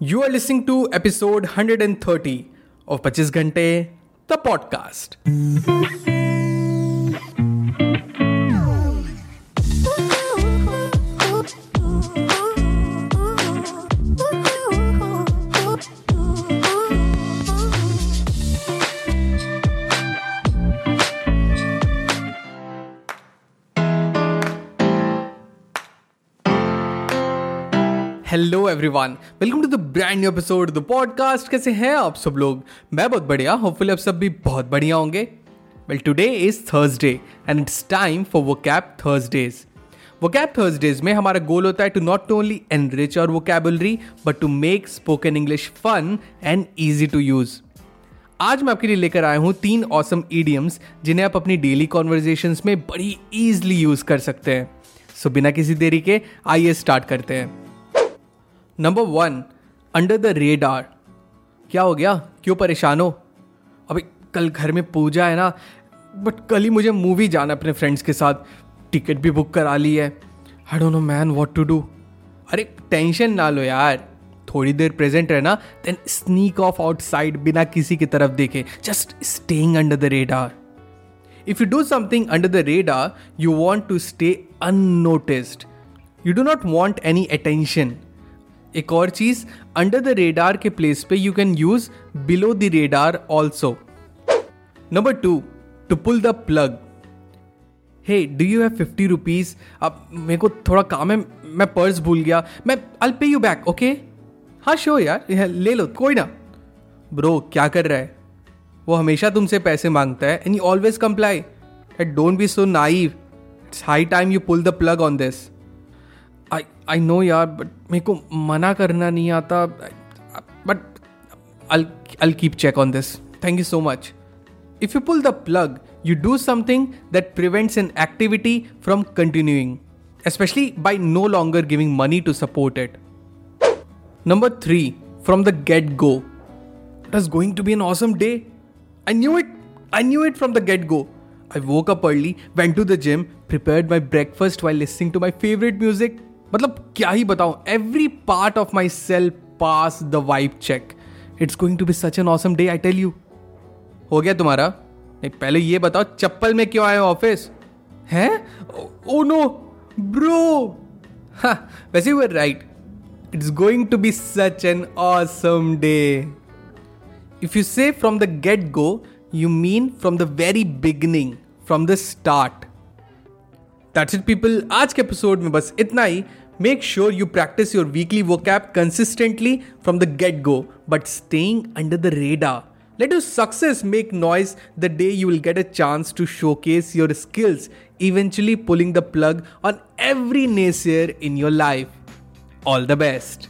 You are listening to episode 130 of 25 Ghante, the podcast. Hello everyone welcome to the brand new episode the podcast कैसे हैं आप सब लोग? मैं बहुत बढ़िया होपफुली आप सब भी बहुत बढ़िया होंगे। Well today is Thursday and it's time for vocab Thursdays vocab Thursdays में हमारा गोल होता है to not only enrich your vocabulary but to make spoken English fun and easy to use आज मैं आपके लिए लेकर आया हूँ तीन ऑसम ईडियम्स जिन्हें आप अपनी डेली कॉन्वर्जेशन में बड़ी ईजिली यूज़ कर सकते हैं। सो so, बिना किसी देरी के आइए स्टार्ट करते हैं। Number one under the radar क्या हो गया? क्यों परेशान हो? अभी कल घर में पूजा है ना बट कल ही मुझे मूवी जाना अपने फ्रेंड्स के साथ। टिकट भी बुक करा ली है। I don't know man what to do अरे टेंशन ना लो यार। थोड़ी देर प्रेजेंट रहना देन स्नीक ऑफ़ आउटसाइड बिना किसी की तरफ़ देखे। Just staying under the radar if you do something under the radar you want to stay unnoticed you do not want any attention एक और चीज़ अंडर द रेडार के प्लेस पे you can use below the radar also number two to pull the plug hey do you have fifty rupees अब मेरे को थोड़ा काम है, मैं पर्स भूल गया। मैं I pay you back okay हाँ शो यार ले लो, कोई ना। ब्रो क्या कर रहा है? वो हमेशा तुमसे पैसे माँगता है and you always comply don't be so naive it's high time you pull the plug on this I I know यार बट मेरे को मना करना नहीं आता but I keep check on this thank you so much if you pull the plug you do something that prevents an activity from continuing, especially by no longer giving money to support it. Number three, from the get go. It was going to be an awesome day. I knew it. I knew it from the get go. I woke up early, went to the gym, prepared my breakfast while listening to my favorite music, मतलब क्या ही बताऊँ every part of myself pass the vibe check it's going to be such an awesome day I tell you हो गया तुम्हारा? नहीं, पहले ये बताओ, चप्पल में क्यों आए ऑफ़िस हैं? ओ नो ब्रो वैसे you are right it's going to be such an awesome day if you say from the get go you mean from the very beginning from the start that's it people आज के episode में बस इतना ही make sure you practise your weekly वो cap consistently from the get go but staying under the radar Let your success make noise the day you will get a chance to showcase your skills, eventually pulling the plug on every naysayer in your life. All the best.